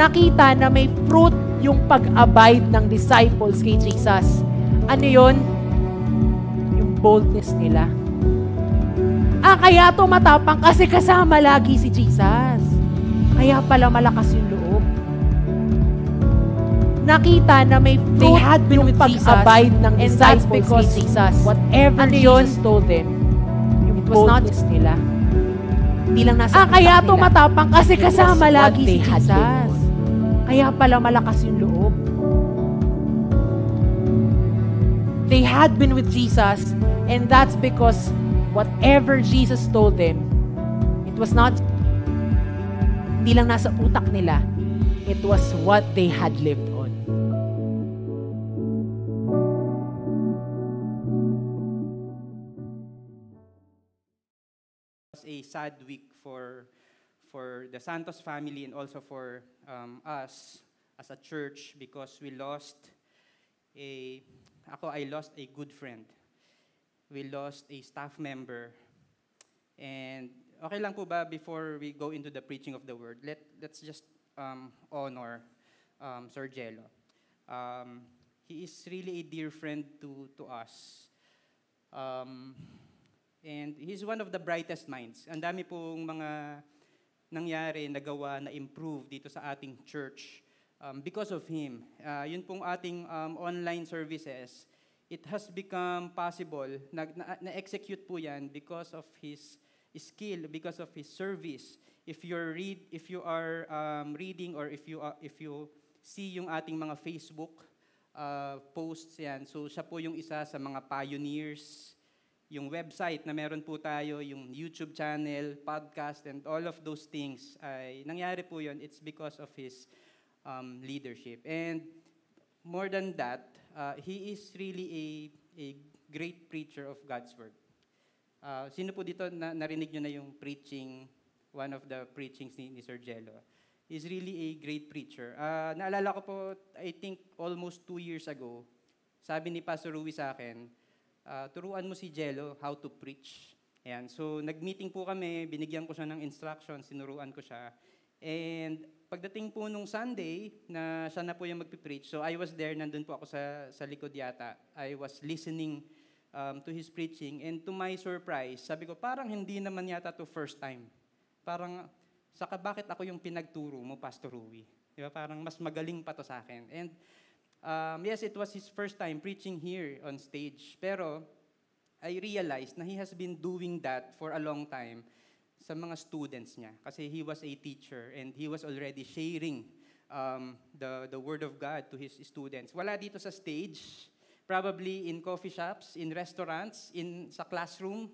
nakita na may fruit yung pag-abide ng disciples kay Jesus. Ano yon? Yung boldness nila. Ah, kaya tumatapang kasi kasama lagi si Jesus. Kaya pala malakas yung loob. Nakita na may fruit They had been yung pag-abide ng disciples kay Jesus. whatever ano yun? Jesus told them, yung it was not- boldness nila. Hindi lang nasa Ah, kaya tumatapang kasi kasama lagi si Jesus. Kaya pala malakas yung loob. They had been with Jesus, and that's because whatever Jesus told them, it was not hindi lang nasa utak nila. It was what they had lived on. was a sad week for for the Santos family and also for um, us as a church because we lost a ako I lost a good friend. We lost a staff member. And okay lang po ba before we go into the preaching of the word, let let's just um, honor um, Sir Jello. Um, he is really a dear friend to to us. Um, And he's one of the brightest minds. Ang dami pong mga nangyari, nagawa, na improve dito sa ating church um, because of him. Uh, yun pong ating um, online services, it has become possible, na, na, na-execute po yan because of his skill, because of his service. If you're read, if you are um, reading or if you are, if you see yung ating mga Facebook uh, posts yan, so siya po yung isa sa mga pioneers yung website na meron po tayo, yung YouTube channel, podcast, and all of those things, ay nangyari po yun, it's because of his um, leadership. And more than that, uh, he is really a, a great preacher of God's Word. Uh, sino po dito na, narinig nyo na yung preaching, one of the preachings ni, ni Sir Jello? He's really a great preacher. Uh, naalala ko po, I think almost two years ago, sabi ni Pastor Rui sa akin, uh, turuan mo si Jello how to preach. Ayan. So, nag-meeting po kami, binigyan ko siya ng instructions, sinuruan ko siya. And pagdating po nung Sunday, na siya na po yung magpipreach, so I was there, nandun po ako sa, sa likod yata. I was listening um, to his preaching, and to my surprise, sabi ko, parang hindi naman yata to first time. Parang, saka bakit ako yung pinagturo mo, Pastor Rui? Di ba? Parang mas magaling pa to sa akin. And Um, yes, it was his first time preaching here on stage. Pero I realized na he has been doing that for a long time sa mga students niya. Kasi he was a teacher and he was already sharing um, the, the Word of God to his students. Wala dito sa stage, probably in coffee shops, in restaurants, in sa classroom.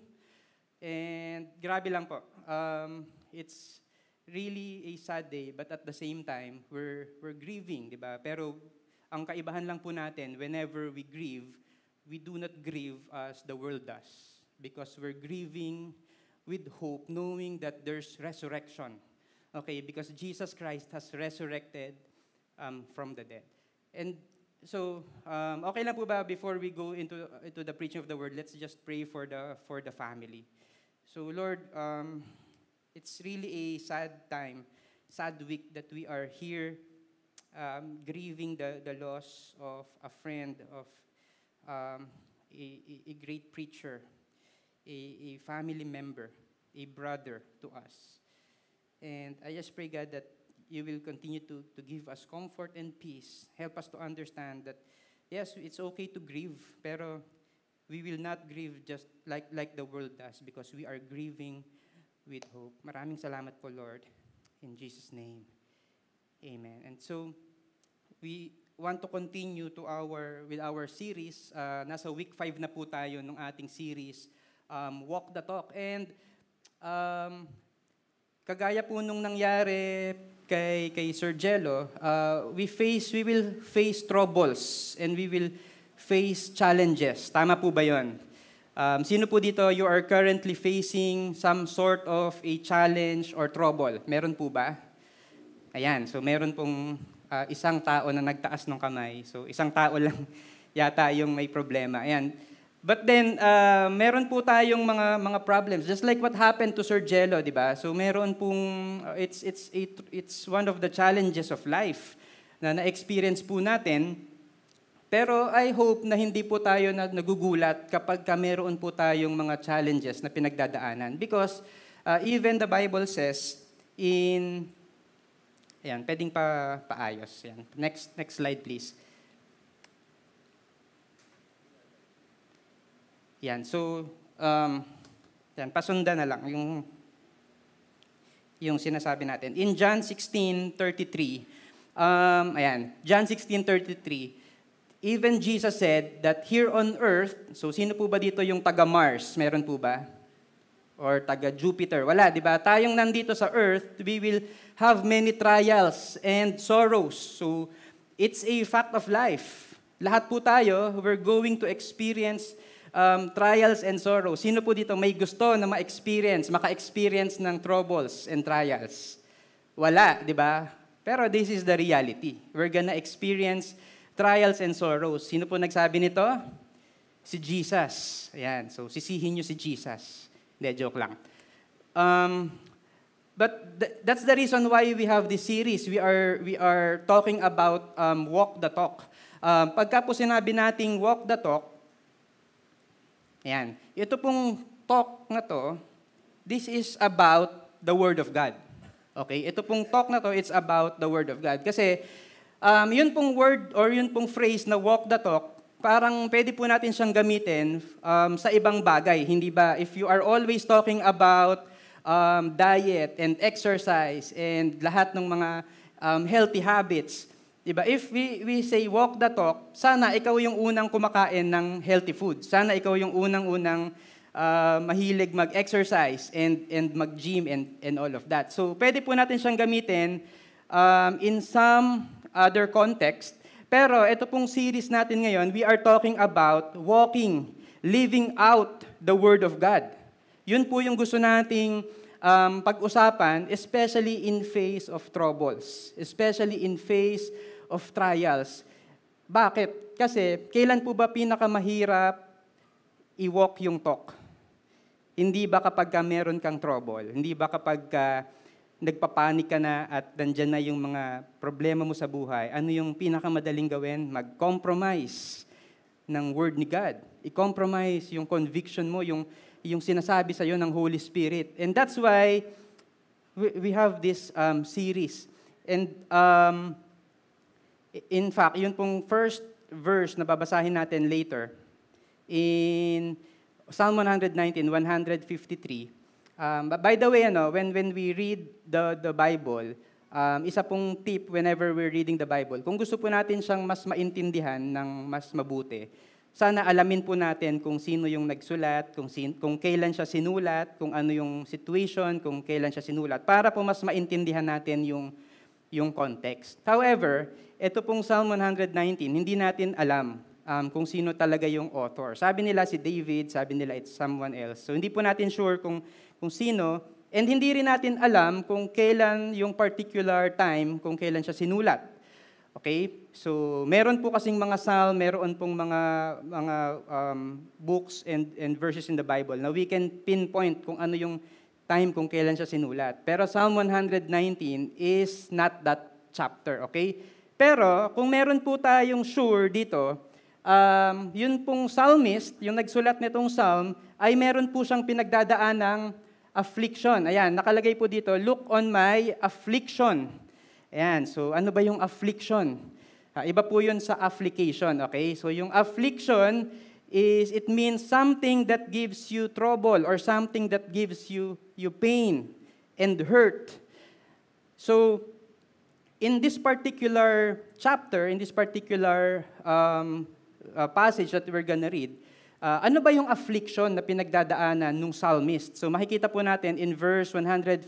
And grabe lang po. Um, it's really a sad day, but at the same time, we're, we're grieving, di ba? Pero ang kaibahan lang po natin, whenever we grieve, we do not grieve as the world does. Because we're grieving with hope, knowing that there's resurrection. Okay, because Jesus Christ has resurrected um, from the dead. And so, um, okay lang po ba before we go into, into the preaching of the word, let's just pray for the, for the family. So, Lord, um, it's really a sad time, sad week that we are here um, grieving the, the loss of a friend, of um, a, a, great preacher, a, a family member, a brother to us. And I just pray, God, that you will continue to, to give us comfort and peace. Help us to understand that, yes, it's okay to grieve, pero we will not grieve just like, like the world does because we are grieving with hope. Maraming salamat po, Lord. In Jesus' name, amen. And so, we want to continue to our with our series. Uh, nasa week 5 na po tayo ng ating series, um, Walk the Talk. And um, kagaya po nung nangyari kay, kay Sir Jello, uh, we face, we will face troubles and we will face challenges. Tama po ba yon? Um, sino po dito, you are currently facing some sort of a challenge or trouble? Meron po ba? Ayan, so meron pong uh, isang tao na nagtaas ng kamay. So isang tao lang yata yung may problema. Ayan. But then, uh, meron po tayong mga mga problems. Just like what happened to Sir Jello, di ba? So meron pong, uh, it's, it's, it, it's one of the challenges of life na na-experience po natin. Pero I hope na hindi po tayo na, nagugulat kapag ka meron po tayong mga challenges na pinagdadaanan. Because uh, even the Bible says in, ayan, pwedeng pa, paayos. Yan. Next, next slide please. Yan, so, um, yan, pasundan na lang yung, yung sinasabi natin. In John 16:33, um, ayan, John 16:33, even Jesus said that here on earth, so sino po ba dito yung taga Mars? Meron po ba? Or taga Jupiter? Wala, di ba? Tayong nandito sa earth, we will have many trials and sorrows. So, it's a fact of life. Lahat po tayo, we're going to experience um, trials and sorrows. Sino po dito may gusto na ma-experience, maka-experience ng troubles and trials? Wala, di ba? Pero this is the reality. We're gonna experience trials and sorrows. Sino po nagsabi nito? Si Jesus. Ayan, so sisihin nyo si Jesus. Hindi, joke lang. Um, but th- that's the reason why we have this series. We are, we are talking about um, walk the talk. Um, pagka po sinabi nating walk the talk, Ayan. Ito pong talk na to, this is about the Word of God. Okay? Ito pong talk na to, it's about the Word of God. Kasi, um, yun pong word or yun pong phrase na walk the talk, parang pwede po natin siyang gamitin um, sa ibang bagay. Hindi ba? If you are always talking about um, diet and exercise and lahat ng mga um, healthy habits, Diba? If we, we say walk the talk, sana ikaw yung unang kumakain ng healthy food. Sana ikaw yung unang-unang uh, mahilig mag-exercise and, and mag-gym and, and all of that. So, pwede po natin siyang gamitin um, in some other context. Pero ito pong series natin ngayon, we are talking about walking, living out the Word of God. Yun po yung gusto nating um, pag-usapan, especially in face of troubles, especially in face of trials. Bakit? Kasi kailan po ba pinakamahirap i-walk yung talk? Hindi ba kapag ka meron kang trouble? Hindi ba kapag ka nagpapanik ka na at nandyan na yung mga problema mo sa buhay? Ano yung pinakamadaling gawin? Mag-compromise ng word ni God. I-compromise yung conviction mo, yung, yung sinasabi sa iyo ng Holy Spirit. And that's why we, we have this um, series. And um, In fact, yun pong first verse na babasahin natin later, in Psalm 119, 153. Um, by the way, ano, when, when we read the, the Bible, um, isa pong tip whenever we're reading the Bible, kung gusto po natin siyang mas maintindihan ng mas mabuti, sana alamin po natin kung sino yung nagsulat, kung, sin, kung kailan siya sinulat, kung ano yung situation, kung kailan siya sinulat, para po mas maintindihan natin yung, yung context. However, ito pong Psalm 119, hindi natin alam um, kung sino talaga yung author. Sabi nila si David, sabi nila it's someone else. So hindi po natin sure kung, kung sino, and hindi rin natin alam kung kailan yung particular time, kung kailan siya sinulat. Okay? So, meron po kasing mga psalm, meron pong mga mga um, books and and verses in the Bible na we can pinpoint kung ano yung time kung kailan siya sinulat. Pero Psalm 119 is not that chapter, okay? Pero kung meron po tayong sure dito, um, yun pong psalmist, yung nagsulat nitong psalm, ay meron po siyang pinagdadaan ng affliction. Ayan, nakalagay po dito, look on my affliction. Ayan, so ano ba yung affliction? Uh, iba po yun sa application, okay? So yung affliction is, it means something that gives you trouble or something that gives you, you pain and hurt. So, in this particular chapter, in this particular um, uh, passage that we're gonna read, uh, ano ba yung affliction na pinagdadaanan nung psalmist? So makikita po natin in verse 157,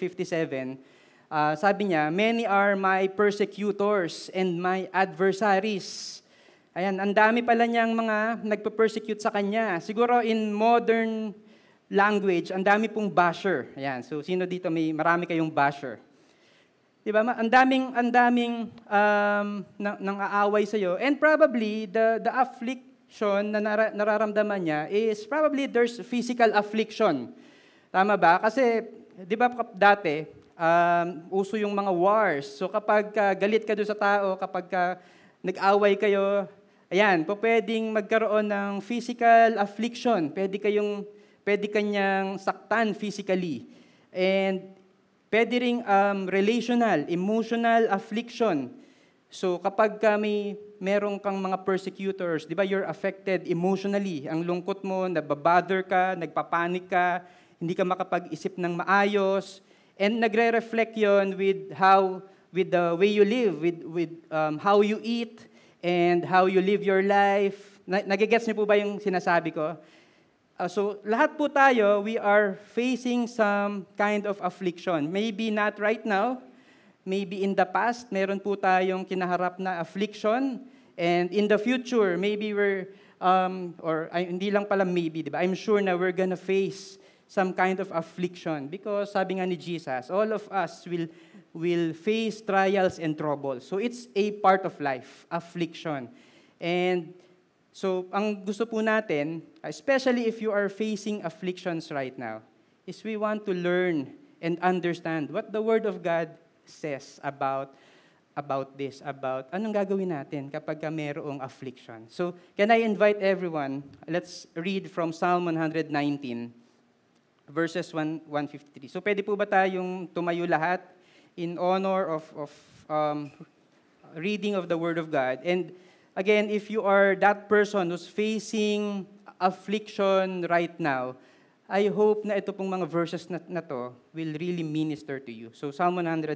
uh, sabi niya, Many are my persecutors and my adversaries. Ayan, ang dami pala niyang mga nagpa-persecute sa kanya. Siguro in modern language, ang dami pong basher. Ayan, so sino dito may marami kayong basher? Di ba? Ang daming, ang daming um, nang, nang aaway sa iyo. And probably, the, the afflict, affliction na nara- nararamdaman niya is probably there's physical affliction. Tama ba? Kasi, di ba dati, um, uso yung mga wars. So kapag uh, galit ka doon sa tao, kapag uh, nag-away kayo, ayan, po pwedeng magkaroon ng physical affliction. Pwede kayong, pwede kanyang saktan physically. And pwede ring um, relational, emotional affliction. So kapag kami merong kang mga persecutors, di ba you're affected emotionally. Ang lungkot mo, nababother ka, nagpapanik ka, hindi ka makapag-isip ng maayos, and nagre-reflect yon with how, with the way you live, with, with um, how you eat, and how you live your life. Nagigets niyo po ba yung sinasabi ko? Uh, so lahat po tayo, we are facing some kind of affliction. Maybe not right now, maybe in the past, meron po tayong kinaharap na affliction. And in the future, maybe we're, um, or ay, hindi lang pala maybe, di ba? I'm sure na we're gonna face some kind of affliction. Because sabi nga ni Jesus, all of us will, will face trials and troubles. So it's a part of life, affliction. And so ang gusto po natin, especially if you are facing afflictions right now, is we want to learn and understand what the Word of God says about about this, about anong gagawin natin kapag mayroong affliction. So, can I invite everyone, let's read from Psalm 119, verses 1, 153. So, pwede po ba tayong tumayo lahat in honor of, of um, reading of the Word of God? And again, if you are that person who's facing affliction right now, I hope na ito pong mga verses na, na to will really minister to you. So Psalm 119,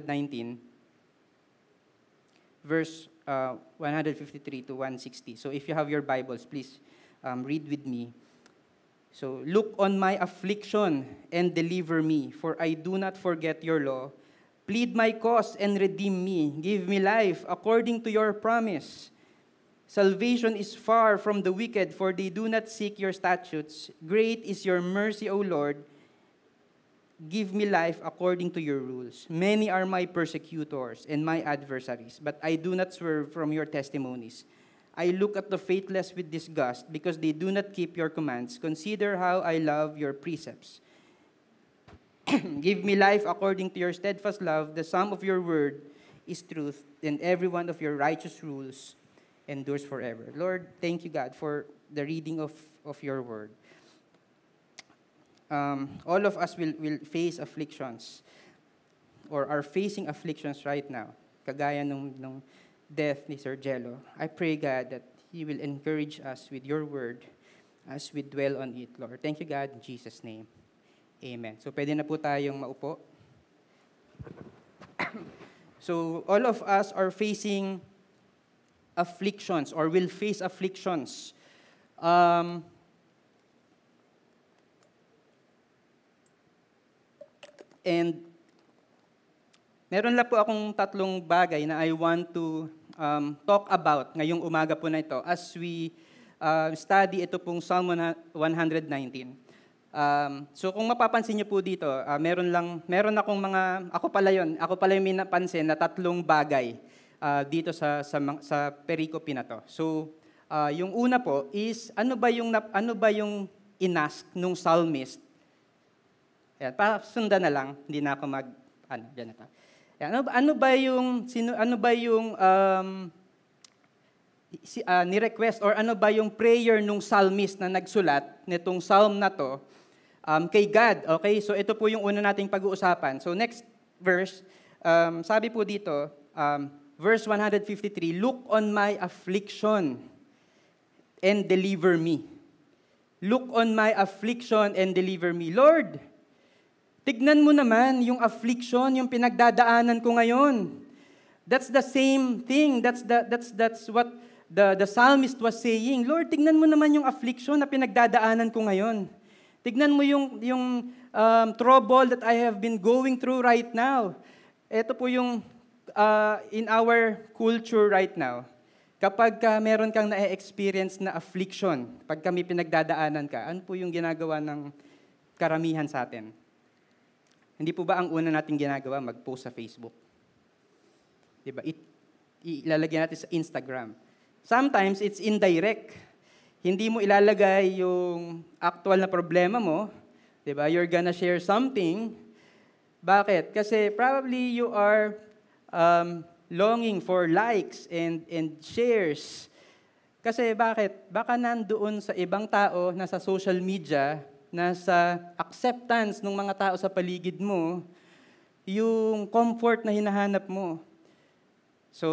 verse uh, 153 to 160. So if you have your Bibles, please um, read with me. So look on my affliction and deliver me, for I do not forget your law. Plead my cause and redeem me. Give me life according to your promise. Salvation is far from the wicked, for they do not seek your statutes. Great is your mercy, O Lord. Give me life according to your rules. Many are my persecutors and my adversaries, but I do not swerve from your testimonies. I look at the faithless with disgust because they do not keep your commands. Consider how I love your precepts. Give me life according to your steadfast love. The sum of your word is truth, and every one of your righteous rules endures forever. Lord, thank you, God, for the reading of, of your word. Um, all of us will, will face afflictions or are facing afflictions right now, kagaya nung, nung death ni Sir Jello. I pray, God, that He will encourage us with your word as we dwell on it, Lord. Thank you, God, in Jesus' name. Amen. So, pwede na po tayong maupo. so, all of us are facing afflictions or will face afflictions. Um, and meron lang po akong tatlong bagay na I want to um, talk about ngayong umaga po na ito as we uh, study ito pong Psalm 119. Um, so kung mapapansin niyo po dito, uh, meron lang meron akong mga ako pala 'yon, ako pala yung napansin na tatlong bagay uh, dito sa, sa, sa pericope na to. So, uh, yung una po is, ano ba yung, ano ba yung inask nung psalmist? Yan, para sundan na lang, hindi na ako mag, ano, dyan na Yan, ano, ano ba yung, sino, ano ba yung, um, si, uh, ni-request or ano ba yung prayer nung psalmist na nagsulat nitong psalm na to um, kay God. Okay, so ito po yung una nating pag-uusapan. So next verse, um, sabi po dito, um, verse 153, Look on my affliction and deliver me. Look on my affliction and deliver me. Lord, tignan mo naman yung affliction, yung pinagdadaanan ko ngayon. That's the same thing. That's, the, that's, that's what the, the psalmist was saying. Lord, tignan mo naman yung affliction na pinagdadaanan ko ngayon. Tignan mo yung, yung um, trouble that I have been going through right now. Ito po yung uh, in our culture right now, kapag ka meron kang na-experience na affliction, pag kami pinagdadaanan ka, ano po yung ginagawa ng karamihan sa atin? Hindi po ba ang una nating ginagawa, mag-post sa Facebook? Diba? It, ilalagyan natin sa Instagram. Sometimes, it's indirect. hindi mo ilalagay yung actual na problema mo, 'di ba? You're gonna share something. Bakit? Kasi probably you are um, longing for likes and and shares. Kasi bakit? Baka nandoon sa ibang tao, nasa social media, nasa acceptance ng mga tao sa paligid mo, yung comfort na hinahanap mo. So,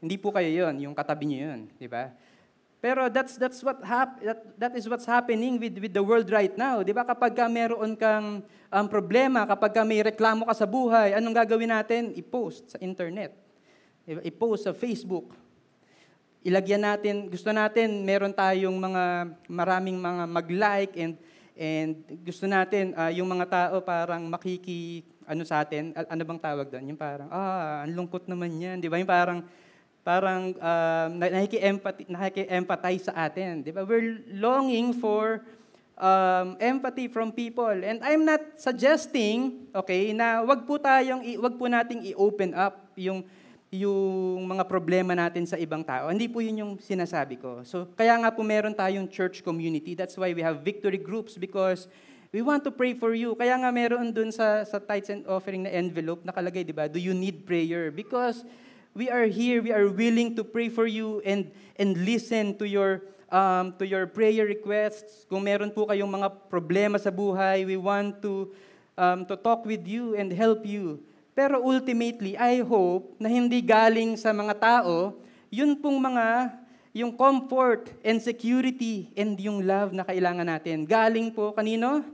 hindi po kayo yon, yung katabi niyo yon, di ba? Pero that's that's what hap that, that is what's happening with with the world right now, 'di ba? Kapag ka meron kang um, problema, kapag ka may reklamo ka sa buhay, anong gagawin natin? I-post sa internet. I-post sa Facebook. Ilagyan natin, gusto natin meron tayong mga maraming mga mag-like and and gusto natin uh, yung mga tao parang makiki ano sa atin, ano bang tawag doon? Yung parang ah, ang lungkot naman 'yan, 'di ba? Yung parang parang uh, nakiki-empathy, nakiki-empathize sa atin. Di ba? We're longing for um, empathy from people. And I'm not suggesting, okay, na wag po tayong, wag po nating i-open up yung yung mga problema natin sa ibang tao. Hindi po yun yung sinasabi ko. So, kaya nga po meron tayong church community. That's why we have victory groups because we want to pray for you. Kaya nga meron dun sa, sa tithes and offering na envelope, nakalagay, di ba? Do you need prayer? Because we are here, we are willing to pray for you and, and listen to your, um, to your prayer requests. Kung meron po kayong mga problema sa buhay, we want to, um, to talk with you and help you. Pero ultimately, I hope na hindi galing sa mga tao, yun pong mga, yung comfort and security and yung love na kailangan natin. Galing po kanino?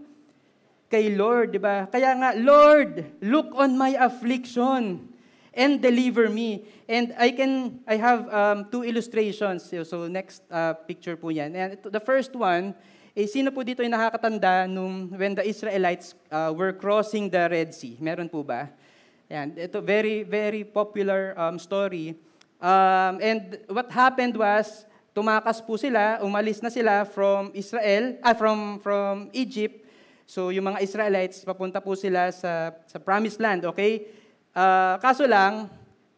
Kay Lord, di ba? Kaya nga, Lord, look on my affliction and deliver me. And I can, I have um, two illustrations. So next uh, picture po yan. And the first one, eh, sino po dito yung nakakatanda nung when the Israelites uh, were crossing the Red Sea? Meron po ba? Yan. Ito, very, very popular um, story. Um, and what happened was, tumakas po sila, umalis na sila from Israel, ah, from, from Egypt. So yung mga Israelites, papunta po sila sa, sa promised land, okay? Uh, kaso lang,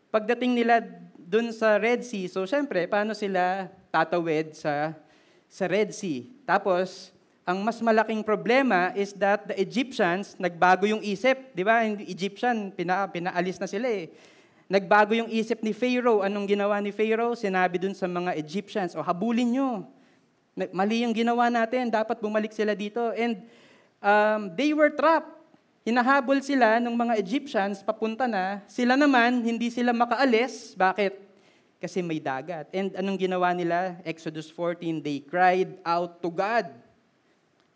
pagdating nila dun sa Red Sea, so syempre, paano sila tatawid sa, sa Red Sea? Tapos, ang mas malaking problema is that the Egyptians, nagbago yung isip. Di ba? Egyptian, pina, pinaalis na sila eh. Nagbago yung isip ni Pharaoh. Anong ginawa ni Pharaoh? Sinabi dun sa mga Egyptians, o habulin nyo. Mali yung ginawa natin, dapat bumalik sila dito. And um, they were trapped. Hinahabol sila ng mga Egyptians papunta na. Sila naman, hindi sila makaalis. Bakit? Kasi may dagat. And anong ginawa nila? Exodus 14, they cried out to God.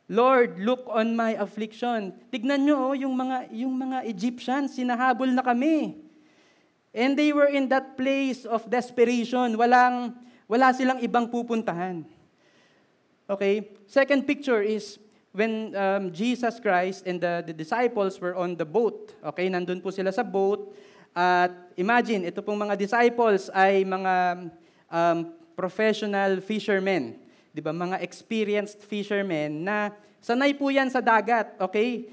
Lord, look on my affliction. Tignan nyo, oh, yung mga, yung mga Egyptians, sinahabol na kami. And they were in that place of desperation. Walang, wala silang ibang pupuntahan. Okay? Second picture is when um, Jesus Christ and the, the disciples were on the boat. Okay, nandun po sila sa boat. At imagine, ito pong mga disciples ay mga um, professional fishermen. Di ba? Mga experienced fishermen na sanay po yan sa dagat. Okay?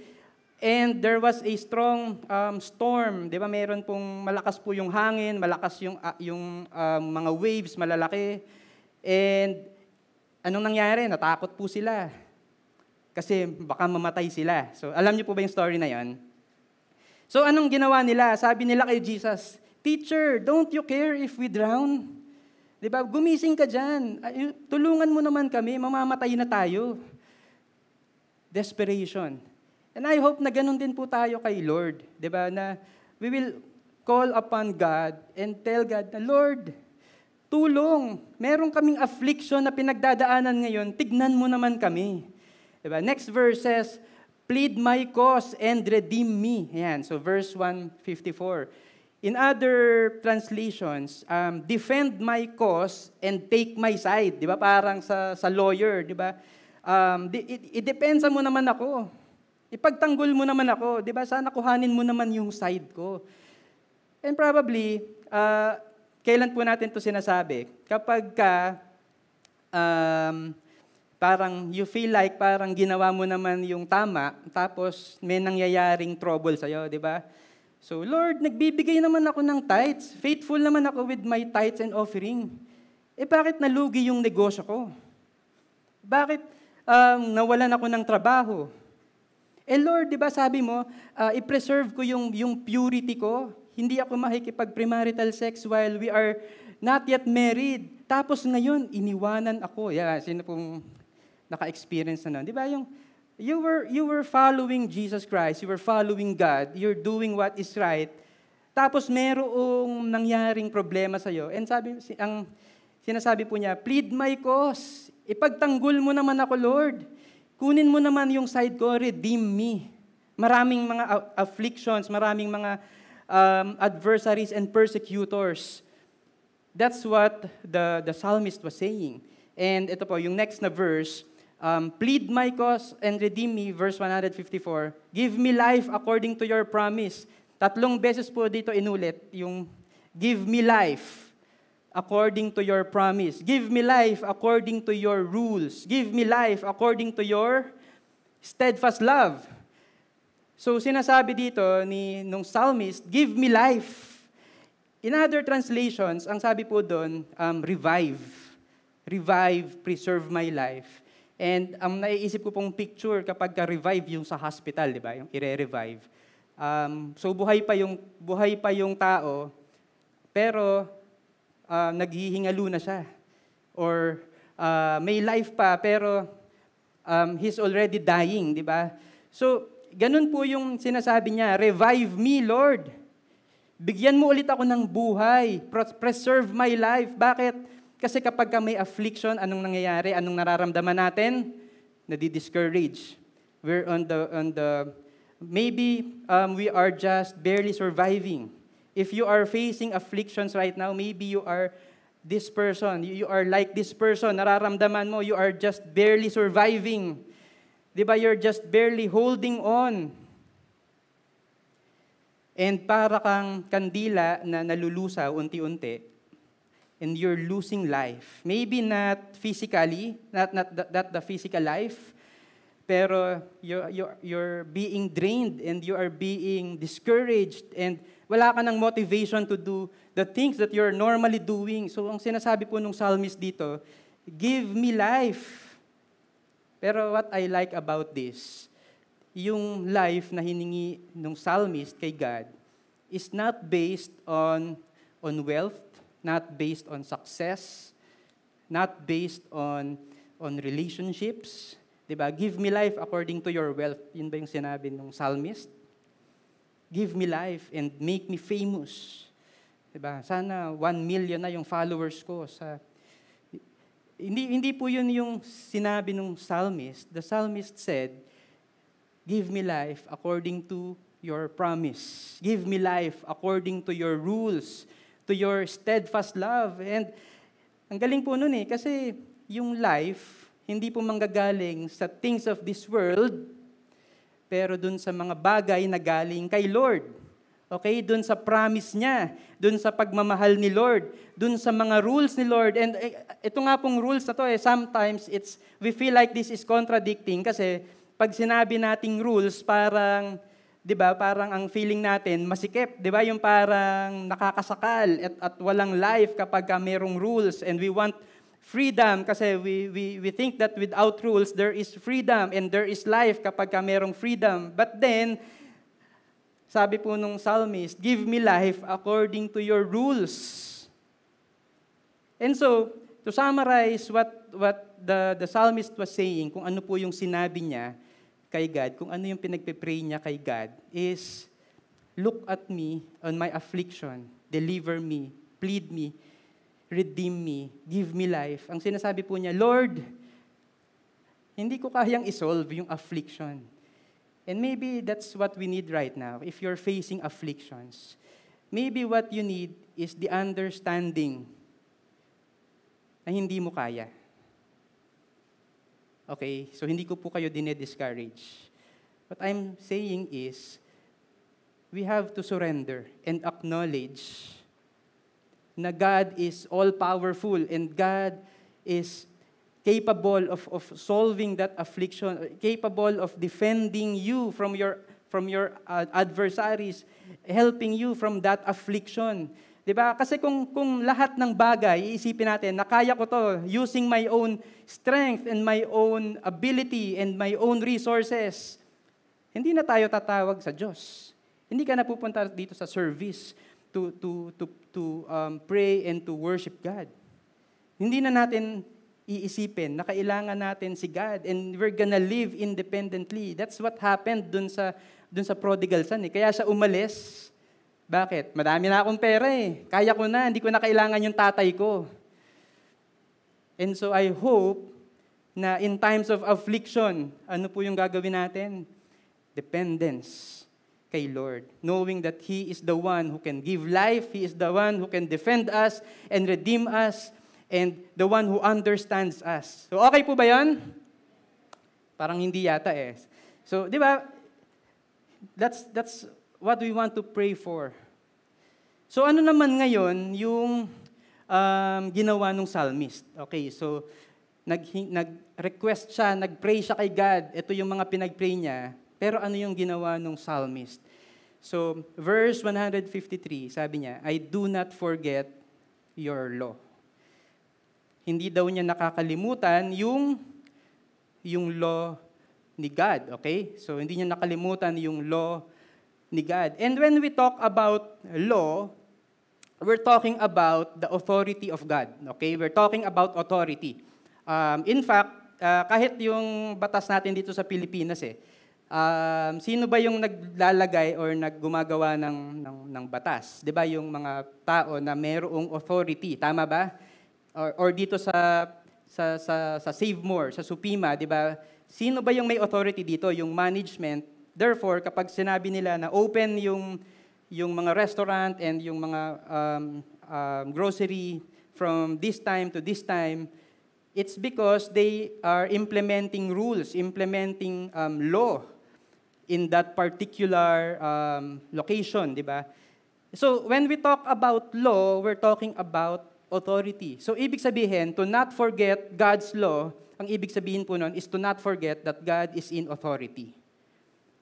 And there was a strong um, storm. Di ba? Meron pong malakas po yung hangin, malakas yung, uh, yung um, mga waves, malalaki. And anong nangyari? Natakot po sila. Kasi baka mamatay sila. So, alam niyo po ba yung story na yan? So, anong ginawa nila? Sabi nila kay Jesus, Teacher, don't you care if we drown? Di ba? Gumising ka dyan. Tulungan mo naman kami, mamamatay na tayo. Desperation. And I hope na ganun din po tayo kay Lord. Di ba? Na we will call upon God and tell God na, Lord, tulong. Meron kaming affliction na pinagdadaanan ngayon. Tignan mo naman kami. Diba? Next verse says, plead my cause and redeem me. Ayan, so verse 154. In other translations, um, defend my cause and take my side. Di ba? Parang sa, sa lawyer, di ba? Um, i-depensa mo naman ako. Ipagtanggol mo naman ako. Di ba? Sana kuhanin mo naman yung side ko. And probably, uh, kailan po natin to sinasabi? Kapag ka, um, parang you feel like parang ginawa mo naman yung tama, tapos may nangyayaring trouble sa'yo, di ba? So, Lord, nagbibigay naman ako ng tithes. Faithful naman ako with my tithes and offering. Eh bakit nalugi yung negosyo ko? Bakit um, nawalan ako ng trabaho? Eh Lord, di ba sabi mo, uh, i-preserve ko yung, yung purity ko. Hindi ako makikipag-premarital sex while we are not yet married. Tapos ngayon, iniwanan ako. Yeah, sino pong naka-experience na nun? Di ba yung, you were, you were following Jesus Christ, you were following God, you're doing what is right, tapos merong nangyaring problema sa iyo. And sabi, ang sinasabi po niya, plead my cause. Ipagtanggol mo naman ako, Lord. Kunin mo naman yung side ko, redeem me. Maraming mga afflictions, maraming mga um, adversaries and persecutors. That's what the, the psalmist was saying. And ito po, yung next na verse, um, plead my cause and redeem me, verse 154. Give me life according to your promise. Tatlong beses po dito inulit yung give me life according to your promise. Give me life according to your rules. Give me life according to your steadfast love. So sinasabi dito ni nung psalmist, give me life. In other translations, ang sabi po doon, um, revive. Revive, preserve my life. And ang um, naiisip ko pong picture kapag ka-revive yung sa hospital, di ba? Yung ire-revive. Um, so buhay pa yung buhay pa yung tao, pero uh, naghihingalo na siya. Or uh, may life pa, pero um, he's already dying, di ba? So, ganun po yung sinasabi niya, revive me, Lord. Bigyan mo ulit ako ng buhay. Preserve my life. Bakit? Kasi kapag may affliction, anong nangyayari? Anong nararamdaman natin? Nadi-discourage. We're on the, on the maybe um, we are just barely surviving. If you are facing afflictions right now, maybe you are this person, you are like this person, nararamdaman mo, you are just barely surviving. Di ba? You're just barely holding on. And para kang kandila na nalulusaw unti-unti, and you're losing life. Maybe not physically, not, not, not the physical life, pero you're, you're, you're being drained and you are being discouraged and wala ka ng motivation to do the things that you're normally doing. So, ang sinasabi po nung psalmist dito, give me life. Pero what I like about this, yung life na hiningi nung psalmist kay God is not based on, on wealth, not based on success, not based on, on relationships. Diba? Give me life according to your wealth. Yun ba yung sinabi ng psalmist? give me life and make me famous. Diba? Sana 1 million na yung followers ko sa hindi hindi po yun yung sinabi ng psalmist. The psalmist said, "Give me life according to your promise. Give me life according to your rules, to your steadfast love." And ang galing po nun eh kasi yung life hindi po manggagaling sa things of this world, pero dun sa mga bagay na galing kay Lord. Okay, dun sa promise niya, dun sa pagmamahal ni Lord, dun sa mga rules ni Lord. And eh, ito nga pong rules na to, eh, sometimes it's, we feel like this is contradicting kasi pag sinabi nating rules, parang, di ba, parang ang feeling natin, masikip, di ba, yung parang nakakasakal at, at walang life kapag merong rules and we want freedom kasi we, we, we think that without rules, there is freedom and there is life kapag ka merong freedom. But then, sabi po nung psalmist, give me life according to your rules. And so, to summarize what, what the, the psalmist was saying, kung ano po yung sinabi niya kay God, kung ano yung pinagpe-pray niya kay God, is, look at me on my affliction, deliver me, plead me, redeem me, give me life. Ang sinasabi po niya, Lord, hindi ko kayang isolve yung affliction. And maybe that's what we need right now. If you're facing afflictions, maybe what you need is the understanding na hindi mo kaya. Okay, so hindi ko po kayo dinediscourage. What I'm saying is, we have to surrender and acknowledge na God is all-powerful and God is capable of, of solving that affliction, capable of defending you from your, from your uh, adversaries, helping you from that affliction. 'Di ba? Kasi kung kung lahat ng bagay iisipin natin na kaya ko to using my own strength and my own ability and my own resources, hindi na tayo tatawag sa Diyos. Hindi ka na pupunta dito sa service to to to to um, pray and to worship God. Hindi na natin iisipin na kailangan natin si God and we're gonna live independently. That's what happened dun sa dun sa prodigal son. Eh. Kaya siya umalis bakit? Madami na akong pera eh. Kaya ko na, hindi ko na kailangan yung tatay ko. And so I hope na in times of affliction, ano po yung gagawin natin? Dependence kay Lord. Knowing that He is the one who can give life, He is the one who can defend us and redeem us, and the one who understands us. So okay po ba yan? Parang hindi yata eh. So, di ba, that's, that's what we want to pray for. So ano naman ngayon yung um, ginawa ng psalmist? Okay, so nag, nag-request siya, nag-pray siya kay God. Ito yung mga pinag-pray niya. Pero ano yung ginawa ng psalmist? So, verse 153, sabi niya, I do not forget your law. Hindi daw niya nakakalimutan yung yung law ni God, okay? So, hindi niya nakalimutan yung law ni God. And when we talk about law, we're talking about the authority of God. Okay? We're talking about authority. Um, in fact, uh, kahit yung batas natin dito sa Pilipinas eh, um, sino ba yung naglalagay or naggumagawa ng, ng, ng batas? Ba yung mga tao na mayroong authority, tama ba? Or, or dito sa, sa, sa, sa Save More, sa Supima, di ba? Sino ba yung may authority dito? Yung management Therefore, kapag sinabi nila na open yung, yung mga restaurant and yung mga um, um, grocery from this time to this time, it's because they are implementing rules, implementing um, law in that particular um, location, di ba? So, when we talk about law, we're talking about authority. So, ibig sabihin, to not forget God's law, ang ibig sabihin po nun is to not forget that God is in authority.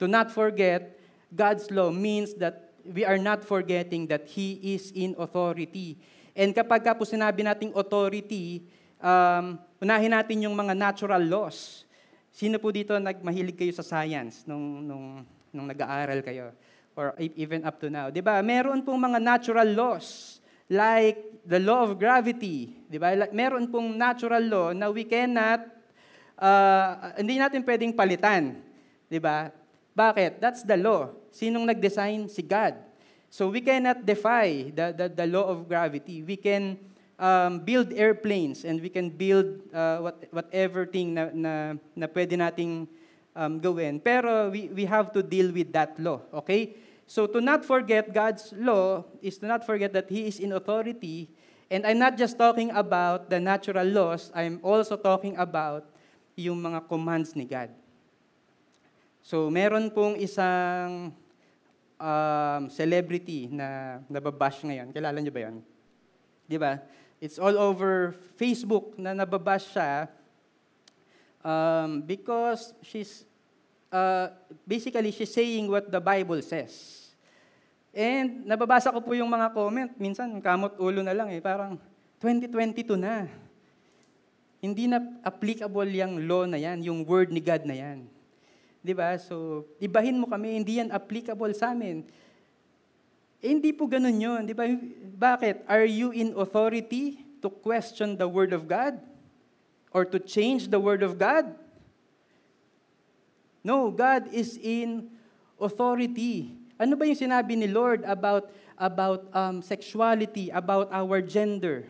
To not forget God's law means that we are not forgetting that He is in authority. And kapag ka po sinabi nating authority, um, unahin natin yung mga natural laws. Sino po dito nagmahilig kayo sa science nung, nung, nung nag-aaral kayo? Or even up to now. Di ba? Meron pong mga natural laws like the law of gravity. Ba? Meron pong natural law na we cannot, uh, hindi natin pwedeng palitan. Di ba? Bakit? That's the law. Sinong nag-design? Si God. So we cannot defy the, the, the law of gravity. We can um, build airplanes and we can build uh, what, whatever thing na, na, na pwede nating um, gawin. Pero we, we have to deal with that law. Okay? So to not forget God's law is to not forget that He is in authority. And I'm not just talking about the natural laws, I'm also talking about yung mga commands ni God. So, meron pong isang um, celebrity na nababash ngayon. Kilala niyo ba yan? Di ba? It's all over Facebook na nababash siya um, because she's, uh, basically, she's saying what the Bible says. And nababasa ko po yung mga comment. Minsan, kamot ulo na lang eh. Parang, 2022 na. Hindi na applicable yung law na yan, yung word ni God na yan. Di ba? So, ibahin mo kami, hindi yan applicable sa amin. Eh, hindi po ganun yun. Di ba? Bakit? Are you in authority to question the Word of God? Or to change the Word of God? No, God is in authority. Ano ba yung sinabi ni Lord about about um, sexuality, about our gender?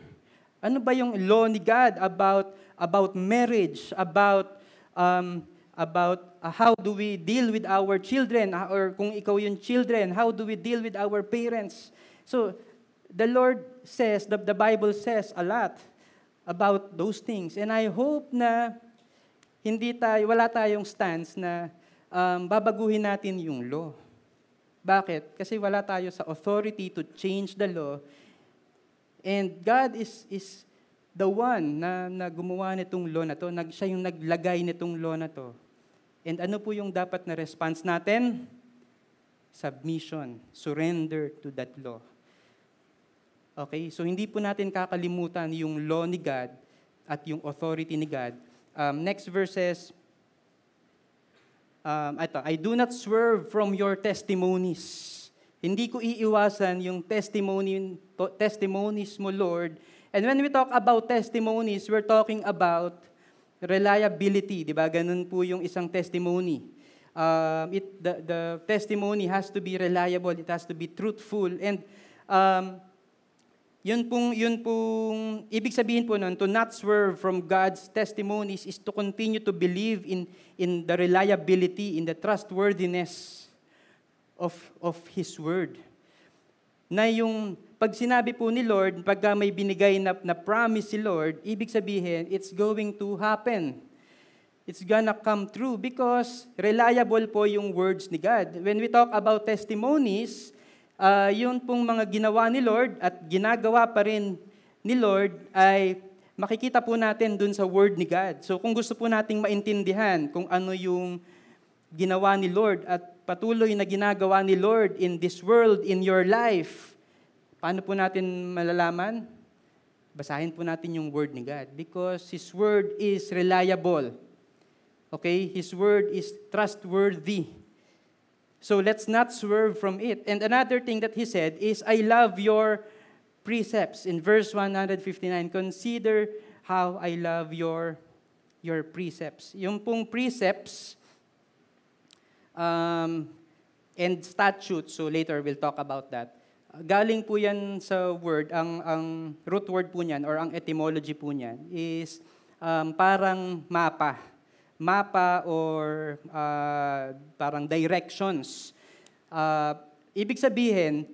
Ano ba yung law ni God about about marriage, about um, about uh, how do we deal with our children, uh, or kung ikaw yung children, how do we deal with our parents. So, the Lord says, the, the Bible says a lot about those things. And I hope na hindi tayo, wala tayong stance na um, babaguhin natin yung law. Bakit? Kasi wala tayo sa authority to change the law. And God is, is the one na, na gumawa nitong law na to. Nag, siya yung naglagay nitong law na to. And ano po yung dapat na response natin? Submission, surrender to that law. Okay? So hindi po natin kakalimutan yung law ni God at yung authority ni God. Um, next verses, um, ito, I do not swerve from your testimonies. Hindi ko iiwasan yung testimony, to, testimonies mo, Lord. And when we talk about testimonies, we're talking about reliability, di ba? Ganun po yung isang testimony. Um, it, the, the testimony has to be reliable, it has to be truthful. And um, yun pong, yun pong, ibig sabihin po nun, to not swerve from God's testimonies is to continue to believe in, in the reliability, in the trustworthiness of, of His Word. Na yung, pag sinabi po ni Lord, pag may binigay na, na promise si Lord, ibig sabihin, it's going to happen. It's gonna come true because reliable po yung words ni God. When we talk about testimonies, uh, yun pong mga ginawa ni Lord at ginagawa pa rin ni Lord ay makikita po natin dun sa word ni God. So kung gusto po nating maintindihan kung ano yung ginawa ni Lord at patuloy na ginagawa ni Lord in this world, in your life. Paano po natin malalaman? Basahin po natin yung word ni God because His word is reliable. Okay? His word is trustworthy. So let's not swerve from it. And another thing that he said is, I love your precepts. In verse 159, consider how I love your, your precepts. Yung pong precepts, um, and statutes, so later we'll talk about that. Galing po yan sa word, ang, ang root word po niyan or ang etymology po niyan is um, parang mapa. Mapa or uh, parang directions. Uh, ibig sabihin,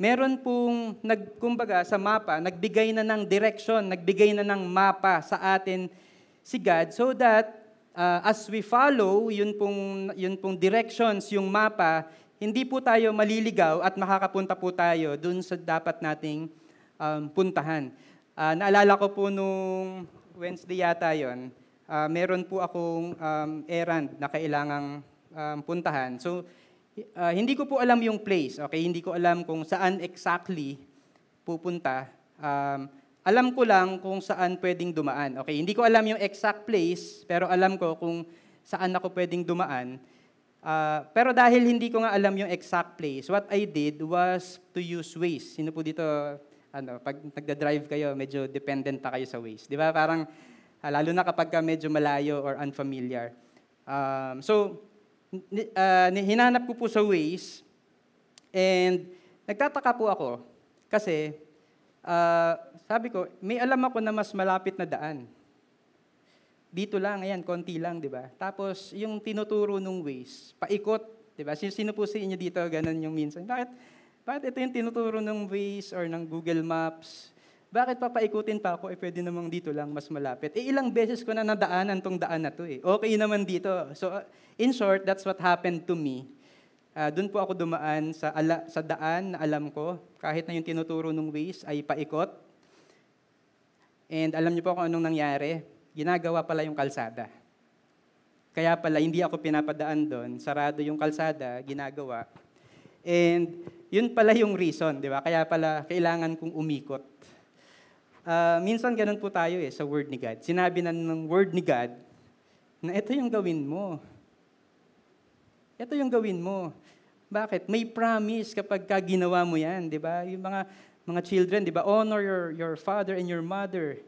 meron pong, nag, kumbaga sa mapa, nagbigay na ng direction, nagbigay na ng mapa sa atin si God so that uh, as we follow yun pong, yun pong directions, yung mapa, hindi po tayo maliligaw at makakapunta po tayo dun sa dapat nating um, puntahan. Uh, naalala ko po nung Wednesday yata yon, uh, meron po akong um, errand na kailangang um, puntahan. So, uh, hindi ko po alam yung place, okay? Hindi ko alam kung saan exactly pupunta. Um, alam ko lang kung saan pwedeng dumaan. Okay, hindi ko alam yung exact place, pero alam ko kung saan ako pwedeng dumaan. Uh, pero dahil hindi ko nga alam yung exact place, what I did was to use Waze. Sino po dito, ano, pag nagda-drive kayo, medyo dependent pa kayo sa Waze. Di ba? Parang, uh, lalo na kapag ka medyo malayo or unfamiliar. Um, so, uh, hinanap ko po sa Waze, and nagtataka po ako, kasi uh, sabi ko, may alam ako na mas malapit na daan. Dito lang, ayan, konti lang, di ba? Tapos, yung tinuturo nung ways, paikot, di ba? Sino, sino po sa inyo dito, ganun yung minsan. Bakit, bakit ito yung tinuturo ng ways or ng Google Maps? Bakit pa paikutin pa ako? Eh, pwede namang dito lang, mas malapit. Eh, ilang beses ko na nadaanan tong daan na to eh. Okay naman dito. So, uh, in short, that's what happened to me. Uh, Doon po ako dumaan sa, ala, sa daan na alam ko, kahit na yung tinuturo ng ways ay paikot, And alam niyo po kung anong nangyari? Ginagawa pala yung kalsada. Kaya pala, hindi ako pinapadaan doon. Sarado yung kalsada, ginagawa. And yun pala yung reason, di ba? Kaya pala, kailangan kong umikot. Uh, minsan ganun po tayo eh, sa word ni God. Sinabi na ng word ni God, na ito yung gawin mo. Ito yung gawin mo. Bakit? May promise kapag ka ginawa mo yan, di ba? Yung mga mga children, di ba? Honor your, your father and your mother.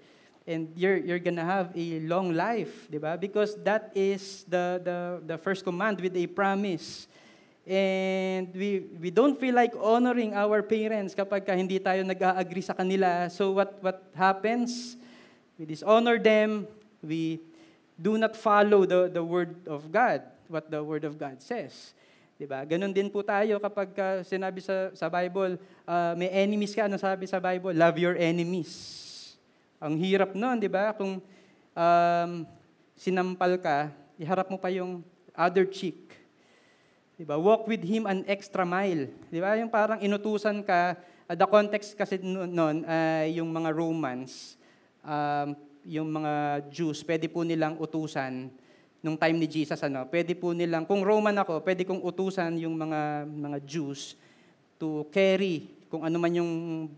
And you're, you're gonna have a long life, di ba? Because that is the, the, the first command with a promise. And we, we don't feel like honoring our parents kapag ka hindi tayo nag-agree sa kanila. So what, what happens? We dishonor them. We do not follow the, the word of God, what the word of God says. 'Di ba? Ganon din po tayo kapag uh, sinabi sa sa Bible, uh, may enemies ka, ano sabi sa Bible? Love your enemies. Ang hirap noon, 'di ba? Kung um, sinampal ka, iharap mo pa yung other cheek. 'Di ba? Walk with him an extra mile. 'Di ba? Yung parang inutusan ka, uh, the context kasi noon uh, yung mga Romans, um, yung mga Jews, pwede po nilang utusan nung time ni Jesus, ano, pwede po nilang, kung Roman ako, pwede kong utusan yung mga, mga Jews to carry kung ano man yung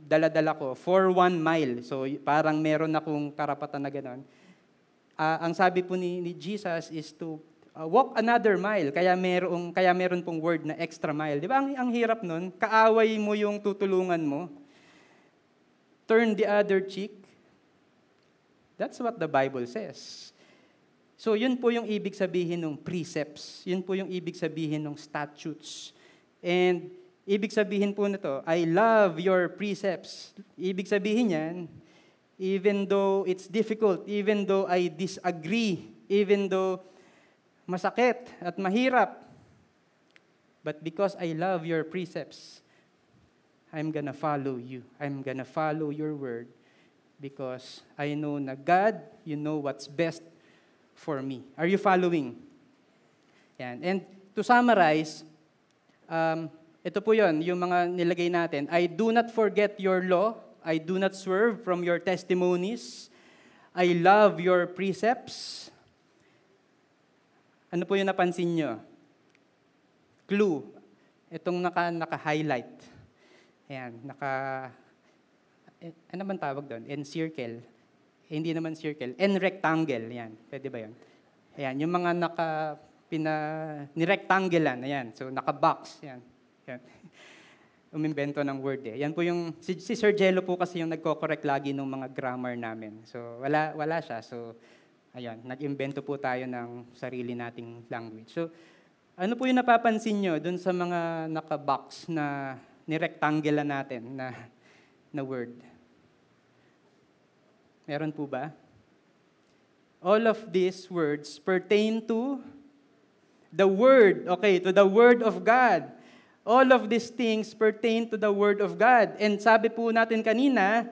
daladala ko, for one mile. So parang meron akong karapatan na gano'n. Uh, ang sabi po ni, ni Jesus is to uh, walk another mile. Kaya meron, kaya meron pong word na extra mile. Di ba ang, ang hirap nun? Kaaway mo yung tutulungan mo. Turn the other cheek. That's what the Bible says. So yun po yung ibig sabihin ng precepts. Yun po yung ibig sabihin ng statutes. And ibig sabihin po nito, I love your precepts. Ibig sabihin yan, even though it's difficult, even though I disagree, even though masakit at mahirap, but because I love your precepts, I'm gonna follow you. I'm gonna follow your word because I know na God, you know what's best for me. Are you following? Yan. And to summarize, um, ito po yon yung mga nilagay natin. I do not forget your law. I do not swerve from your testimonies. I love your precepts. Ano po yung napansin nyo? Clue. Itong naka, naka-highlight. Ayan, naka... Eh, ano man tawag doon? Encircle eh, hindi naman circle, and rectangle, yan. Pwede ba yan? Ayan, yung mga naka, pina, ni-rectanglean, ayan. So, naka-box, yan. Yan. Umimbento ng word eh. Yan po yung, si, si Sir Jello po kasi yung nagko-correct lagi ng mga grammar namin. So, wala, wala siya. So, ayan, nag-imbento po tayo ng sarili nating language. So, ano po yung napapansin nyo dun sa mga naka-box na ni-rectangle natin na, na word? Meron po ba? All of these words pertain to the Word, okay, to the Word of God. All of these things pertain to the Word of God. And sabi po natin kanina,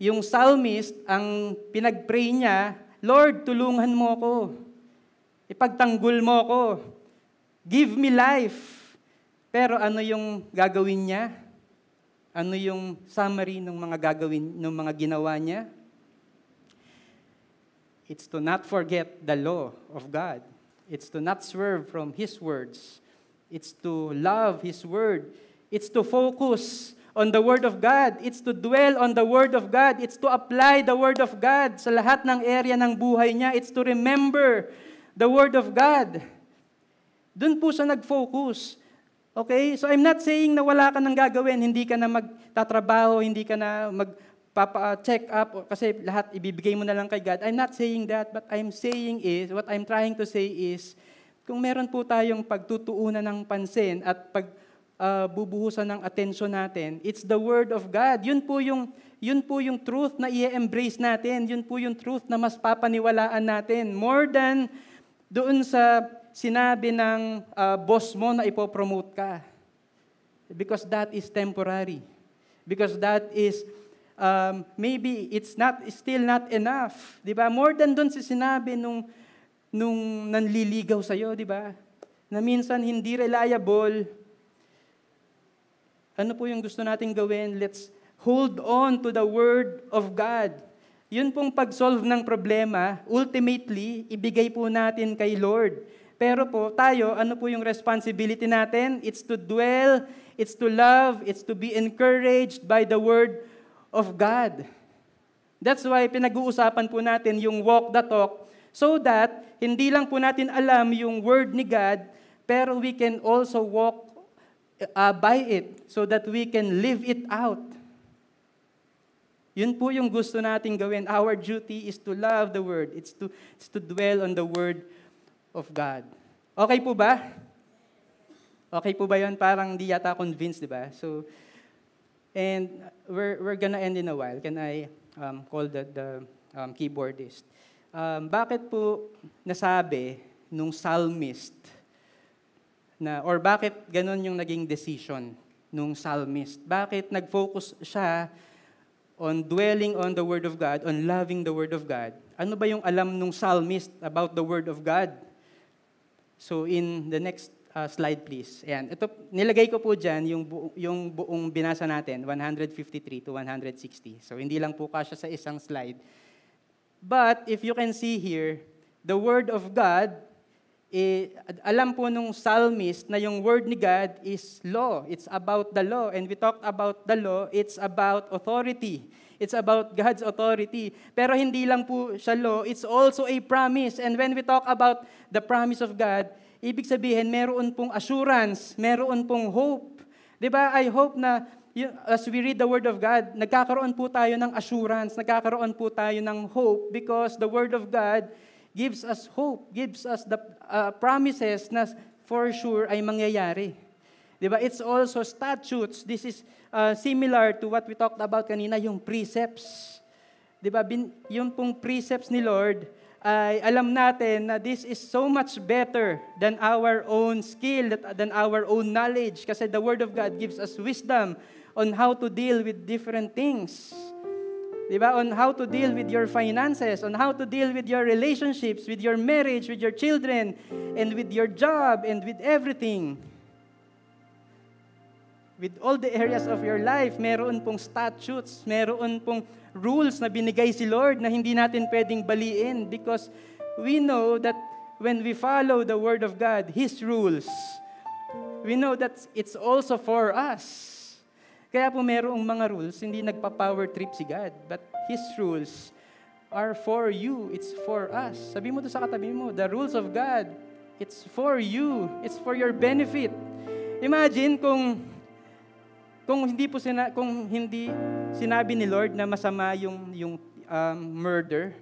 yung psalmist, ang pinag-pray niya, Lord, tulungan mo ko. Ipagtanggol mo ko. Give me life. Pero ano yung gagawin niya? Ano yung summary ng mga gagawin, ng mga ginawa niya? It's to not forget the law of God. It's to not swerve from His words. It's to love His word. It's to focus on the Word of God. It's to dwell on the Word of God. It's to apply the Word of God sa lahat ng area ng buhay niya. It's to remember the Word of God. Doon po siya nag-focus. Okay? So I'm not saying na wala ka nang gagawin, hindi ka na magtatrabaho, hindi ka na mag papa-check up kasi lahat ibibigay mo na lang kay God. I'm not saying that, but I'm saying is, what I'm trying to say is, kung meron po tayong pagtutuunan ng pansin at pag uh, ng atensyon natin, it's the Word of God. Yun po yung, yun po yung truth na i-embrace natin. Yun po yung truth na mas papaniwalaan natin. More than doon sa sinabi ng uh, boss mo na ipopromote ka. Because that is temporary. Because that is um, maybe it's not still not enough. 'Di ba? More than doon si sinabi nung nung nanliligaw sa iyo, 'di ba? Na minsan hindi reliable. Ano po yung gusto nating gawin? Let's hold on to the word of God. Yun pong pag-solve ng problema, ultimately, ibigay po natin kay Lord. Pero po, tayo, ano po yung responsibility natin? It's to dwell, it's to love, it's to be encouraged by the word of God. That's why pinag-uusapan po natin yung walk the talk so that hindi lang po natin alam yung word ni God, pero we can also walk uh, by it so that we can live it out. Yun po yung gusto nating gawin. Our duty is to love the Word. It's to, it's to dwell on the Word of God. Okay po ba? Okay po ba yun? Parang di yata convinced, di ba? So, And we're, we're gonna end in a while. Can I um, call the, the um, keyboardist? Um, bakit po nasabi nung psalmist na, or bakit ganun yung naging decision nung psalmist? Bakit nag-focus siya on dwelling on the Word of God, on loving the Word of God? Ano ba yung alam nung psalmist about the Word of God? So in the next uh, slide please. Ayan. Ito, nilagay ko po dyan yung, bu- yung buong binasa natin, 153 to 160. So hindi lang po kasya sa isang slide. But if you can see here, the Word of God eh, alam po nung psalmist na yung word ni God is law. It's about the law. And we talked about the law, it's about authority. It's about God's authority. Pero hindi lang po siya law, it's also a promise. And when we talk about the promise of God, ibig sabihin, meron pong assurance, meron pong hope. Di ba? I hope na as we read the Word of God, nagkakaroon po tayo ng assurance, nagkakaroon po tayo ng hope because the Word of God gives us hope, gives us the uh, promises na for sure ay mangyayari. 'Di ba? It's also statutes. This is uh, similar to what we talked about kanina, yung precepts. 'Di ba? Bin, yung pong precepts ni Lord ay alam natin na this is so much better than our own skill, than our own knowledge. Kasi the Word of God gives us wisdom on how to deal with different things. Di ba? On how to deal with your finances, on how to deal with your relationships, with your marriage, with your children, and with your job, and with everything. With all the areas of your life, meron pong statutes, meron pong rules na binigay si Lord na hindi natin pwedeng baliin because we know that when we follow the Word of God, His rules, we know that it's also for us. Kaya po merong mga rules, hindi nagpa-power trip si God, but His rules are for you. It's for us. Sabi mo to sa katabi mo, the rules of God, it's for you. It's for your benefit. Imagine kung kung hindi po sina, kung hindi sinabi ni Lord na masama yung yung um, murder,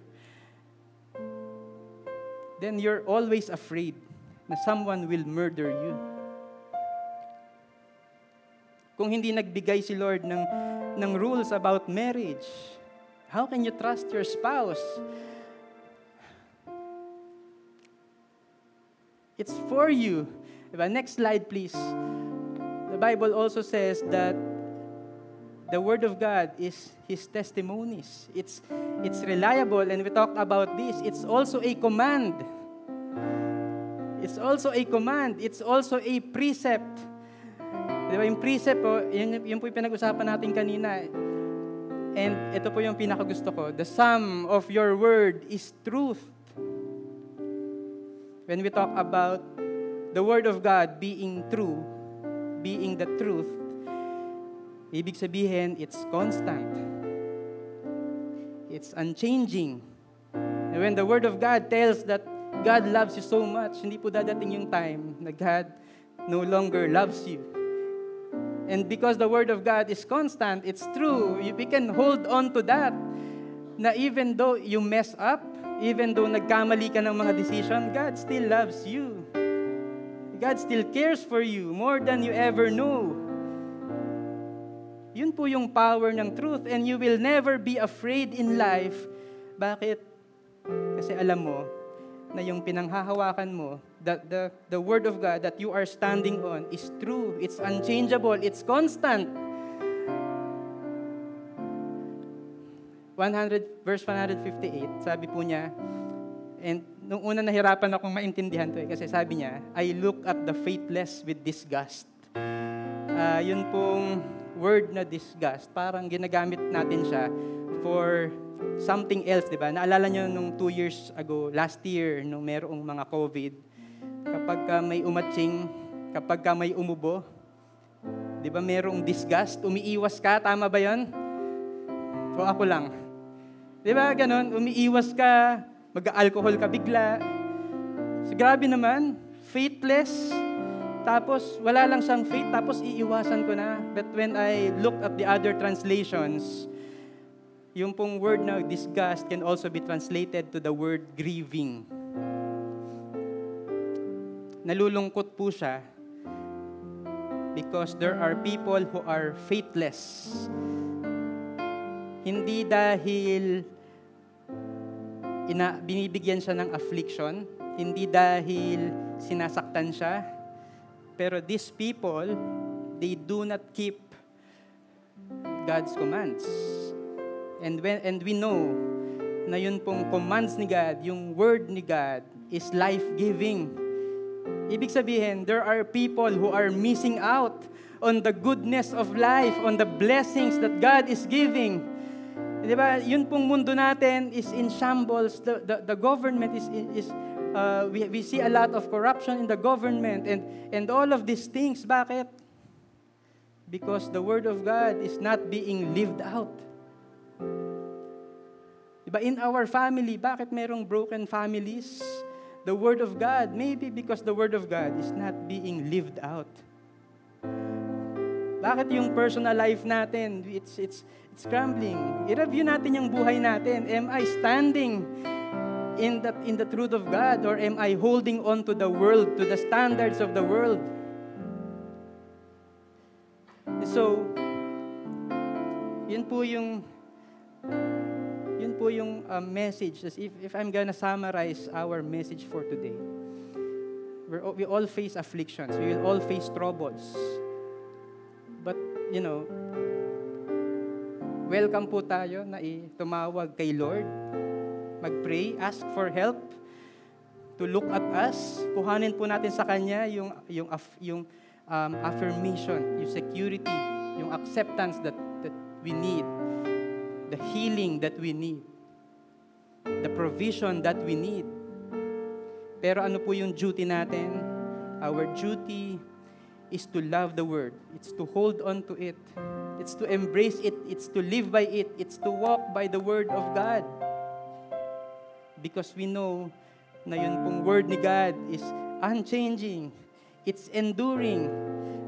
then you're always afraid na someone will murder you kung hindi nagbigay si Lord ng, ng rules about marriage? How can you trust your spouse? It's for you. Diba? Next slide, please. The Bible also says that the Word of God is His testimonies. It's, it's reliable, and we talked about this. It's also a command. It's also a command. It's also a precept. Di ba, yung precept po, yun, yun po yung pinag-usapan natin kanina. And ito po yung pinakagusto ko. The sum of your word is truth. When we talk about the word of God being true, being the truth, ibig sabihin, it's constant. It's unchanging. And when the word of God tells that God loves you so much, hindi po dadating yung time na God no longer loves you. And because the Word of God is constant, it's true, we can hold on to that. Na even though you mess up, even though nagkamali ka ng mga decision, God still loves you. God still cares for you more than you ever know. Yun po yung power ng truth and you will never be afraid in life. Bakit? Kasi alam mo, na yung pinanghahawakan mo, that the, the Word of God that you are standing on is true, it's unchangeable, it's constant. 100, verse 158, sabi po niya, and nung una nahirapan akong maintindihan to eh, kasi sabi niya, I look at the faithless with disgust. Uh, yun pong word na disgust, parang ginagamit natin siya for something else, di ba? Naalala nyo nung two years ago, last year, nung merong mga COVID, kapag ka may umatching, kapag ka may umubo, di ba merong disgust, umiiwas ka, tama ba yon? O ako lang. Di ba ganon, umiiwas ka, mag-alcohol ka bigla. So, grabe naman, faithless, tapos wala lang siyang faith, tapos iiwasan ko na. But when I look at the other translations, yung pong word na disgust can also be translated to the word grieving. Nalulungkot po siya because there are people who are faithless. Hindi dahil ina, binibigyan siya ng affliction, hindi dahil sinasaktan siya, pero these people, they do not keep God's commands. And, when, and we know na yun pong commands ni God, yung word ni God is life-giving. Ibig sabihin, there are people who are missing out on the goodness of life, on the blessings that God is giving. Di ba? Yun pong mundo natin is in shambles. The, the, the government is, is uh, we, we see a lot of corruption in the government and, and all of these things. Bakit? Because the Word of God is not being lived out. Diba? In our family, bakit merong broken families? The Word of God, maybe because the Word of God is not being lived out. Bakit yung personal life natin, it's, it's, it's crumbling. I-review natin yung buhay natin. Am I standing in the, in the truth of God or am I holding on to the world, to the standards of the world? So, yun po yung yun po yung uh, message. If, if I'm gonna summarize our message for today, we're, we all face afflictions. We will all face troubles. But, you know, welcome po tayo na tumawag kay Lord, mag-pray, ask for help, to look at us, kuhanin po natin sa Kanya yung, yung, yung um, affirmation, yung security, yung acceptance that, that we need, the healing that we need, the provision that we need. Pero ano po yung duty natin? Our duty is to love the Word. It's to hold on to it. It's to embrace it. It's to live by it. It's to walk by the Word of God. Because we know na yun pong Word ni God is unchanging. It's enduring.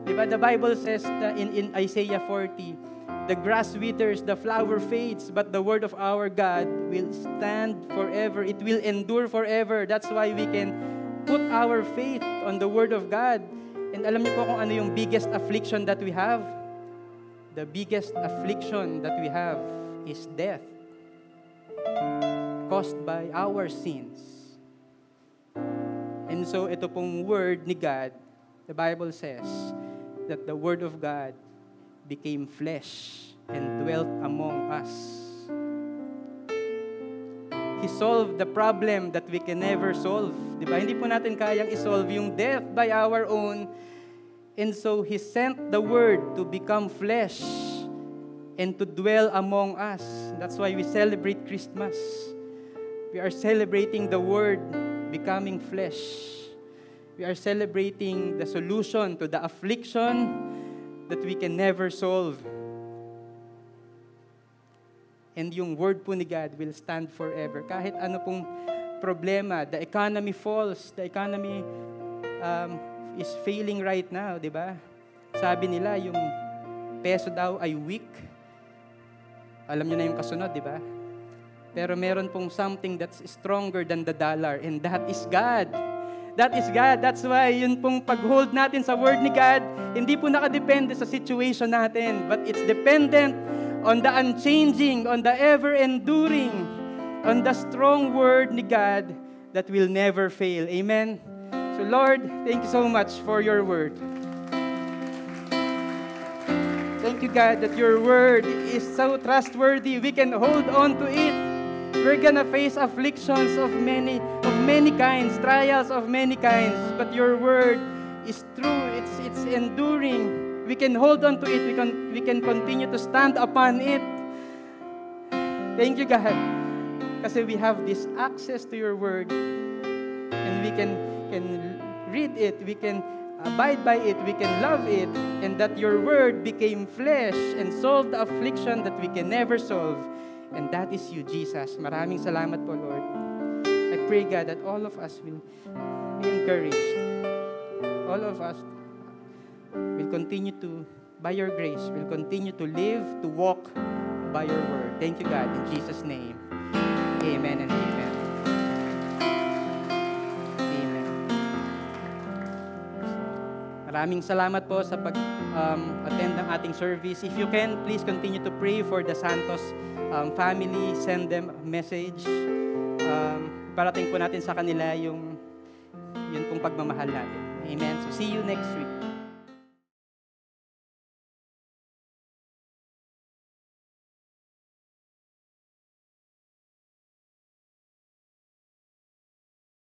Diba? The Bible says in, in Isaiah 40, the grass withers, the flower fades, but the word of our God will stand forever. It will endure forever. That's why we can put our faith on the word of God. And alam niyo po kung ano yung biggest affliction that we have? The biggest affliction that we have is death caused by our sins. And so ito pong word ni God, the Bible says that the word of God became flesh and dwelt among us. He solved the problem that we can never solve. Di ba? Hindi po natin kayang isolve yung death by our own. And so He sent the Word to become flesh and to dwell among us. That's why we celebrate Christmas. We are celebrating the Word becoming flesh. We are celebrating the solution to the affliction that we can never solve. And yung word po ni God will stand forever. Kahit ano pong problema, the economy falls, the economy um, is failing right now, di ba? Sabi nila, yung peso daw ay weak. Alam niyo na yung kasunod, di ba? Pero meron pong something that's stronger than the dollar, and that is God. That is God. That's why yun pong pag-hold natin sa Word ni God, hindi po nakadepende sa situation natin, but it's dependent on the unchanging, on the ever-enduring, on the strong Word ni God that will never fail. Amen? So Lord, thank you so much for your Word. Thank you, God, that your Word is so trustworthy. We can hold on to it. We're gonna face afflictions of many, of many kinds, trials of many kinds, but your Word is true. It's, it's enduring. We can hold on to it. We can, we can continue to stand upon it. Thank you, God. Kasi we have this access to your word. And we can, can read it. We can abide by it. We can love it. And that your word became flesh and solved the affliction that we can never solve. And that is you, Jesus. Maraming salamat po, Lord. I pray, God, that all of us will be encouraged. All of us will continue to, by your grace, will continue to live, to walk by your word. Thank you, God, in Jesus' name. Amen and amen. Amen. Maraming salamat po sa pag-attend um, ng ating service. If you can, please continue to pray for the Santos um, family. Send them message. Um, parating po natin sa kanila yung yun pong pagmamahal natin. Amen. So see you next week.